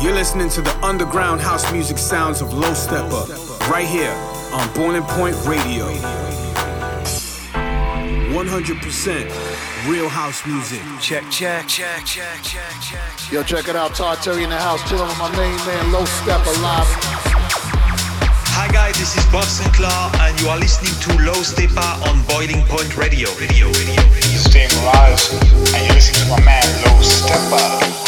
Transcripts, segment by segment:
You're listening to the underground house music sounds of Low Steppa, right here on Boiling Point Radio. 100% real house music. Check, check, check, check, check, check. Yo, check it out. Todd Terry in the house, chilling with my main man, Low Steppa live. Hi guys, this is Bob Sinclar and you are listening to Low Steppa on Boiling Point Radio. Radio, radio, radio. This is and you're listening to my man Low Steppa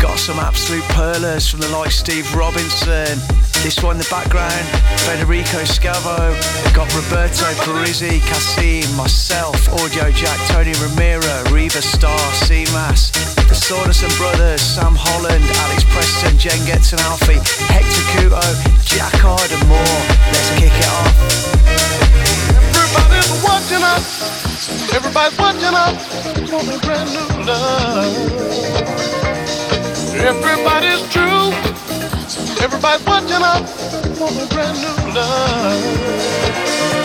Got some absolute pearlers from the likes Steve Robinson. This one in the background, Federico Scavo. Got Roberto Parisi, CASSIMM, myself, Audiojack, Tony Romera, Riva Starr, Simas, the Saunderson Brothers, Sam Holland, Alex Preston, Jenn Getz and Alfie, Hector Couto, Jack Hyde and more. Let's kick it off. Everybody's watching us. Everybody's watching us. Want a brand new love. Everybody's true. Everybody's watching us. Want a brand new love.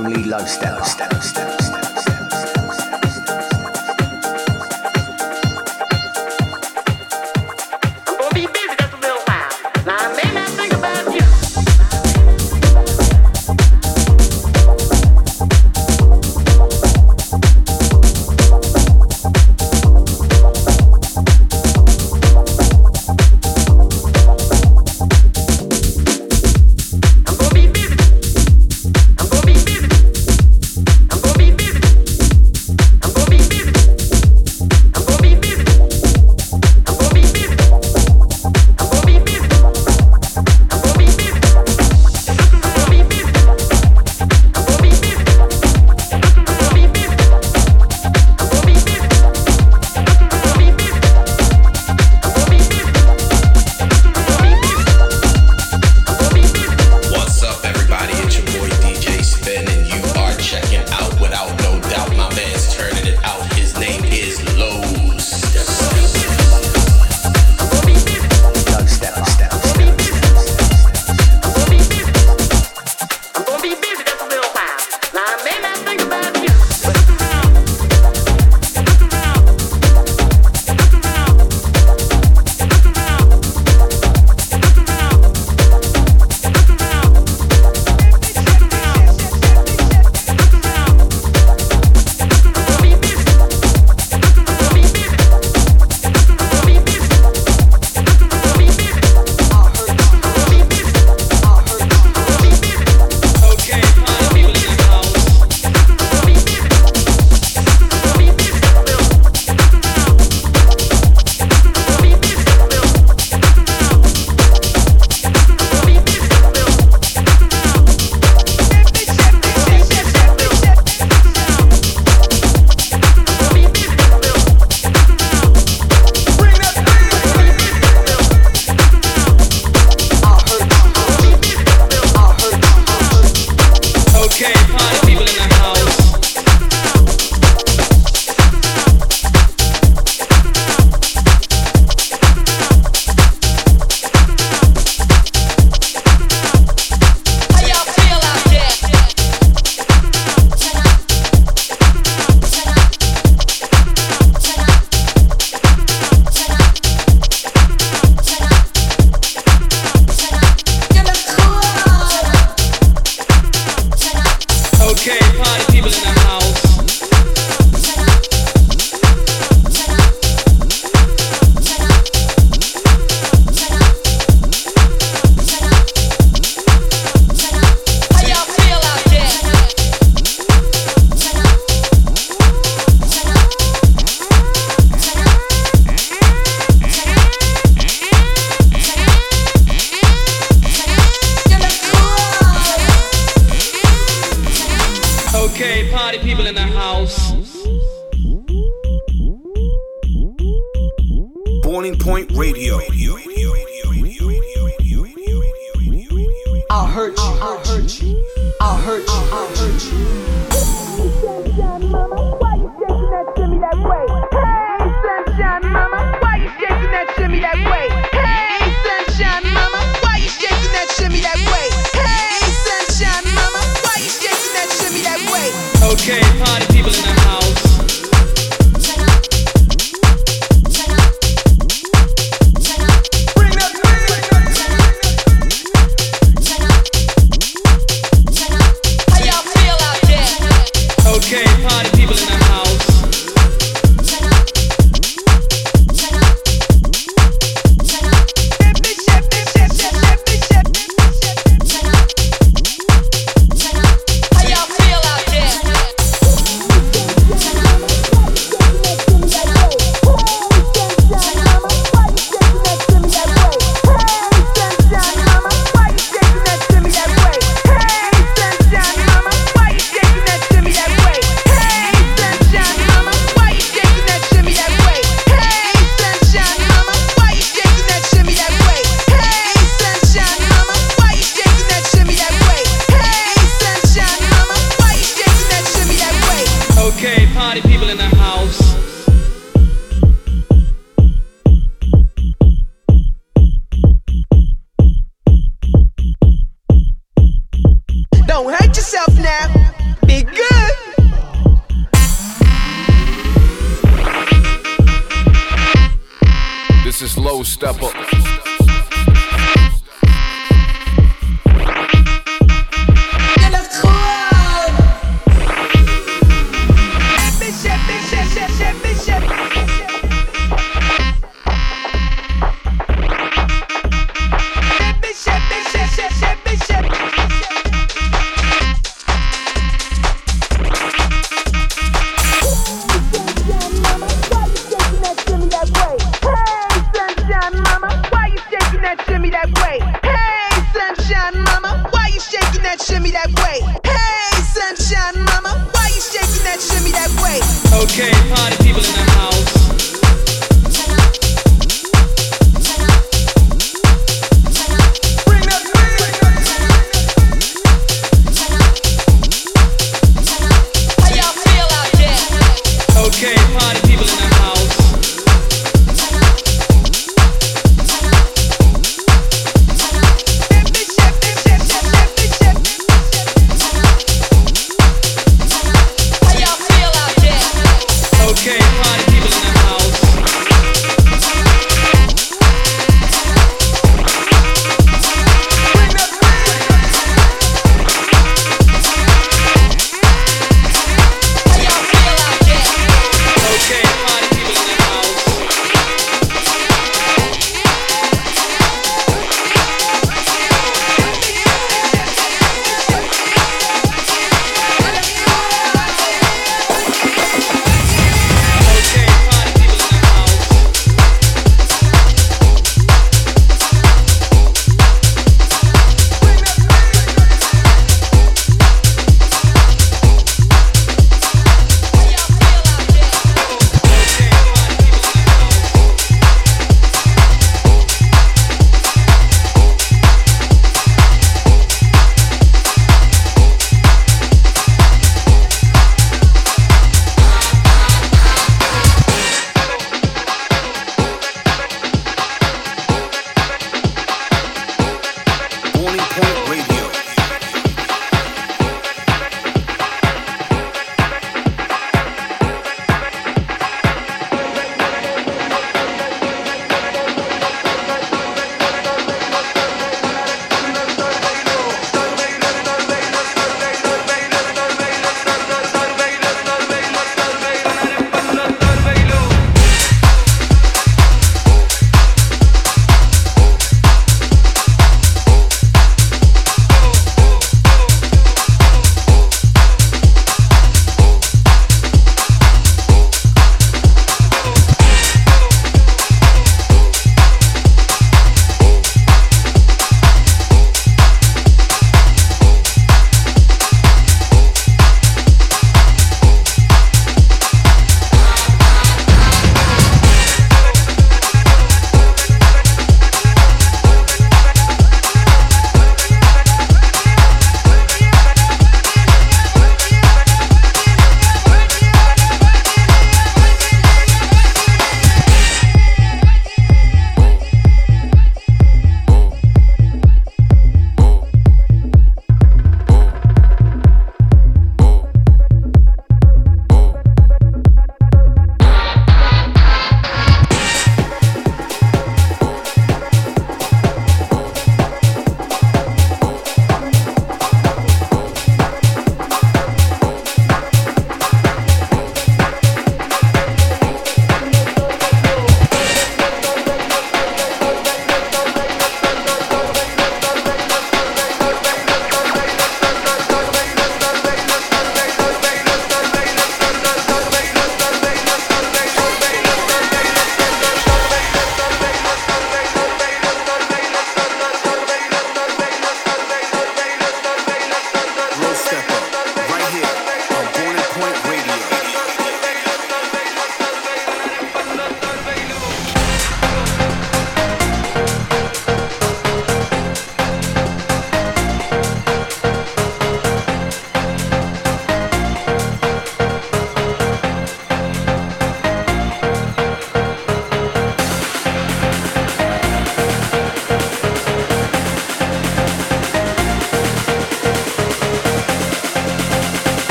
only low step.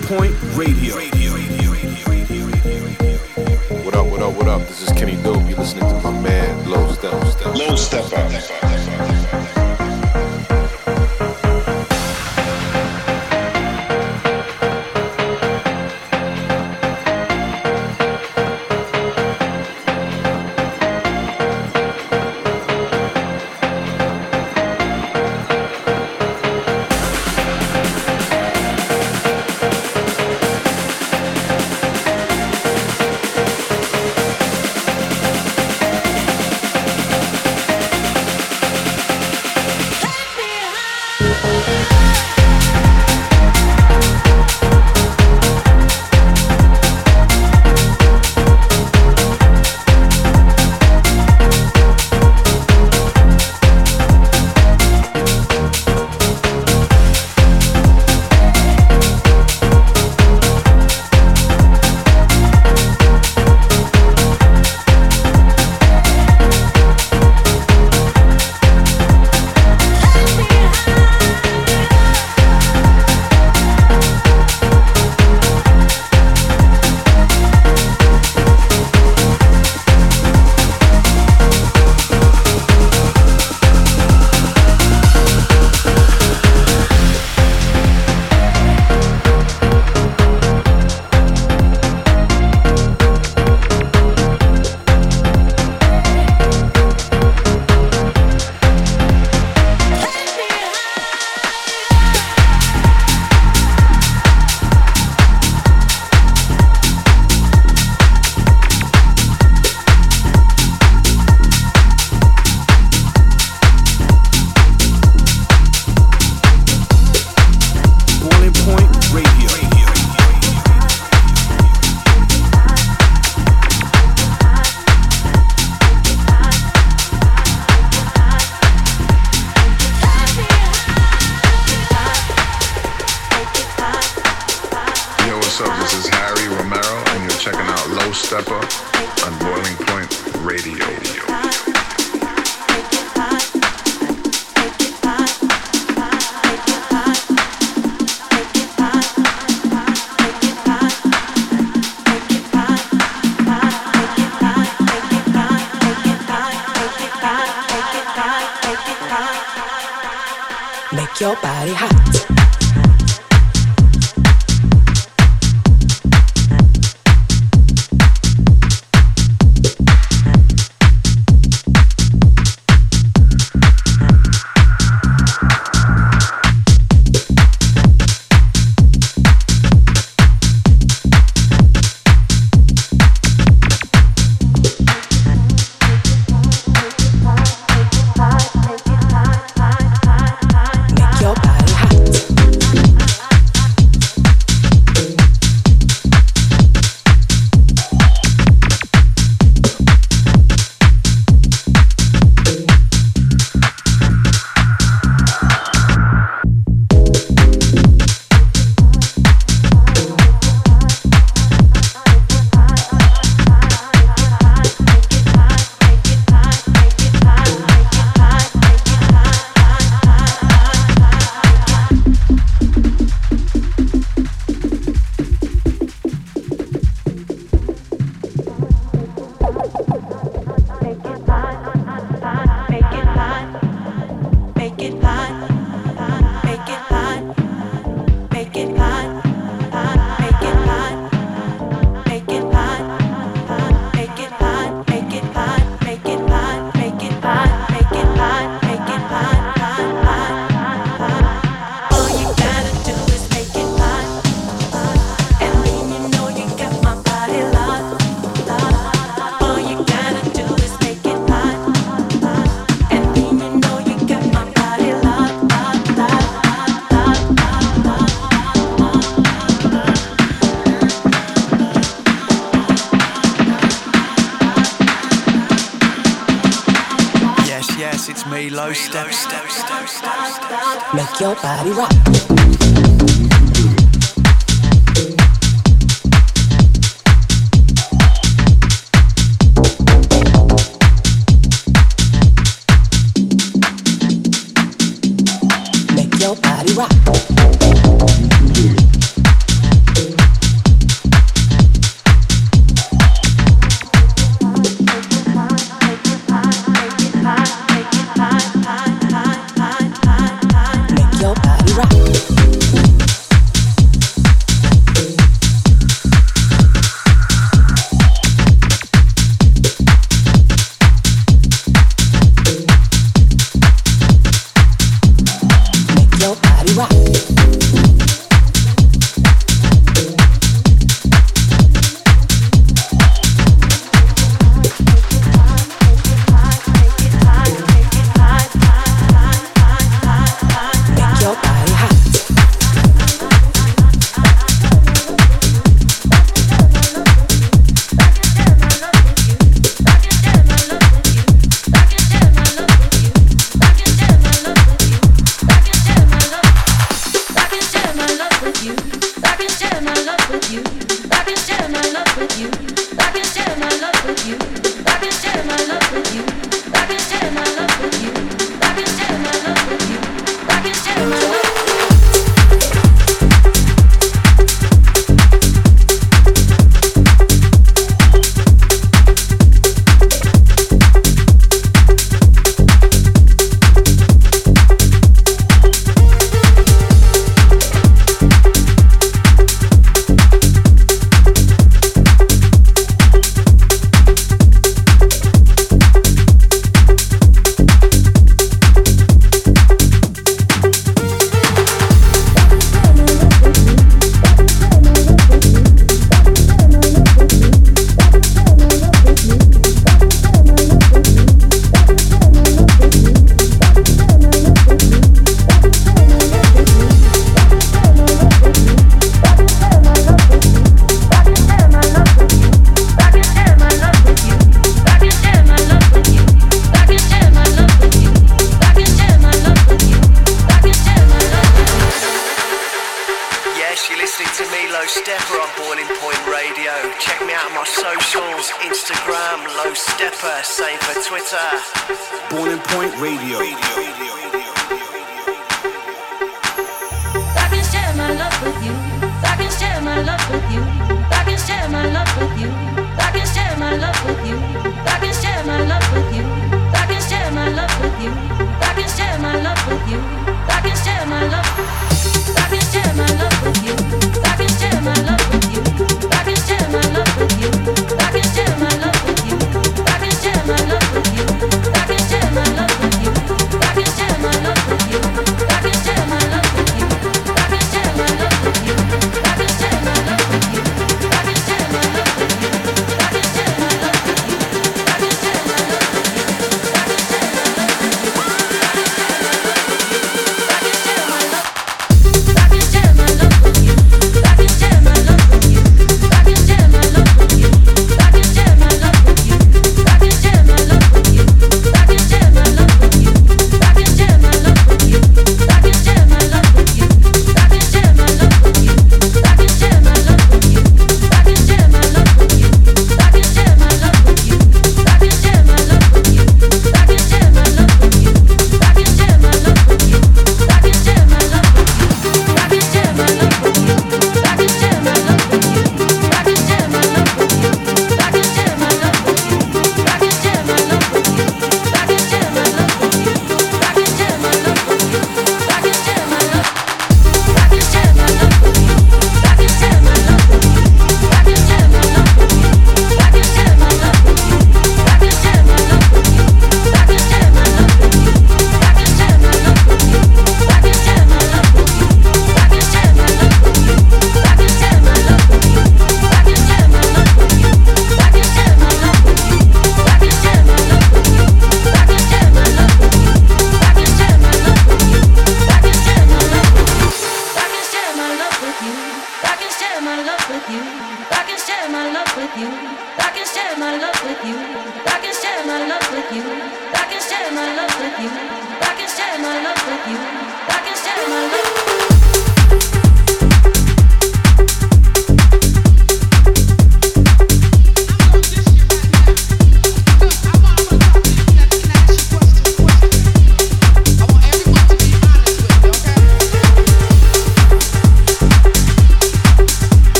Point Radio. What up, what up, what up? This is Kenny Dope. You're listening to my man, Low Step. Low Steppa. your my love with you. I can share my love with you. I can share my love with you. I can share my love with you. I can share my love with you. I can share my love with you. I can share my love with you. I can share my love. I can share my love with you.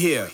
Here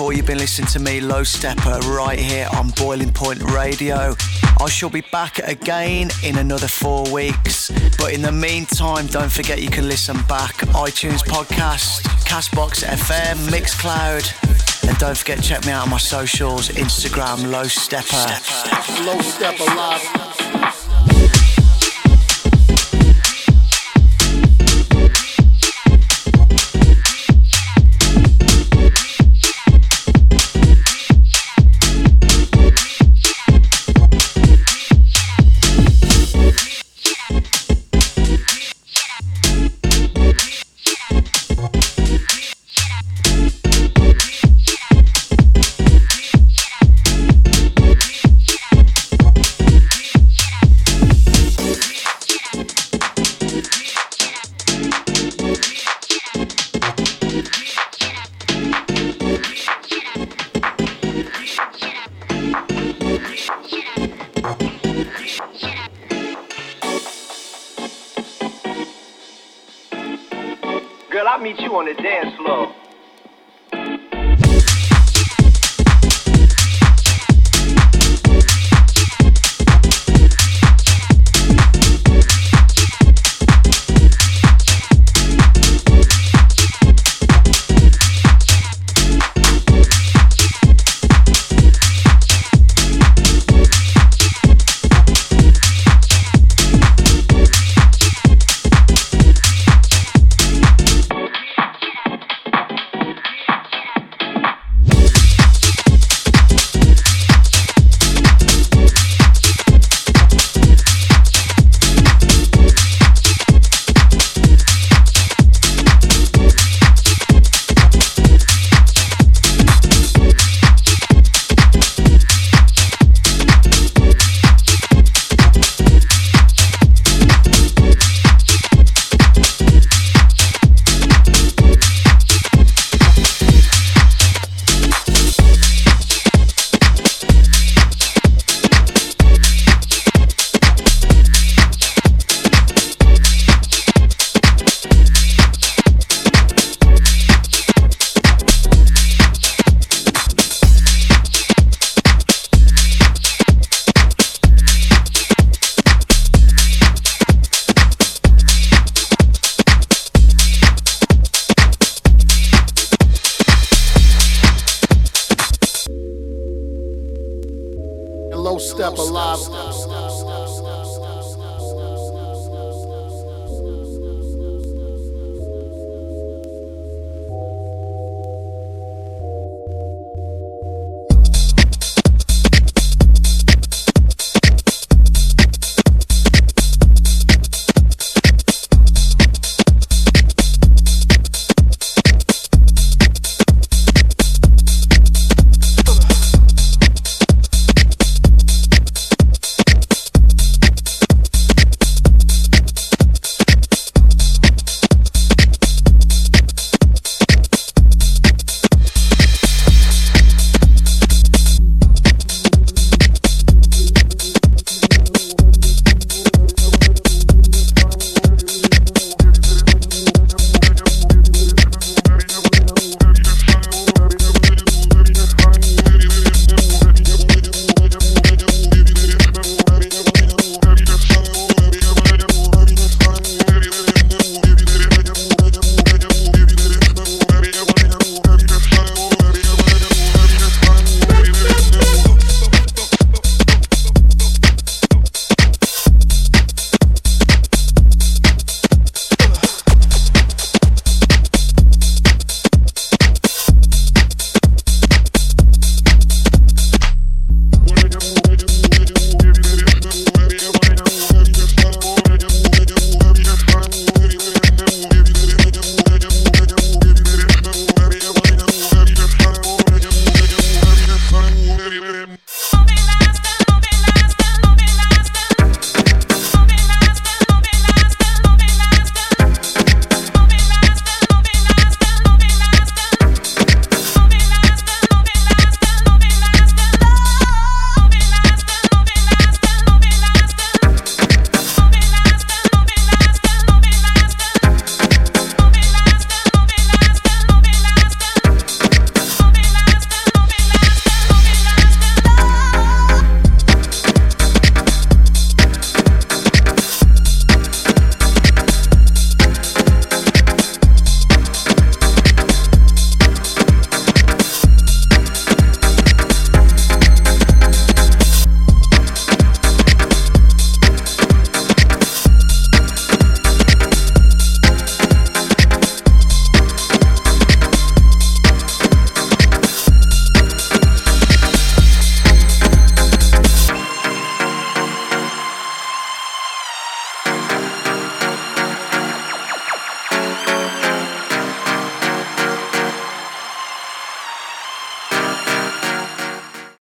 for. You've been listening to me, Low Steppa, right here on Boiling Point Radio. I shall be back again in another four weeks. But in the meantime, don't forget you can listen back iTunes podcast, Castbox FM, Mixcloud. And don't forget, check me out on my socials Instagram, Low Steppa. Low step alive.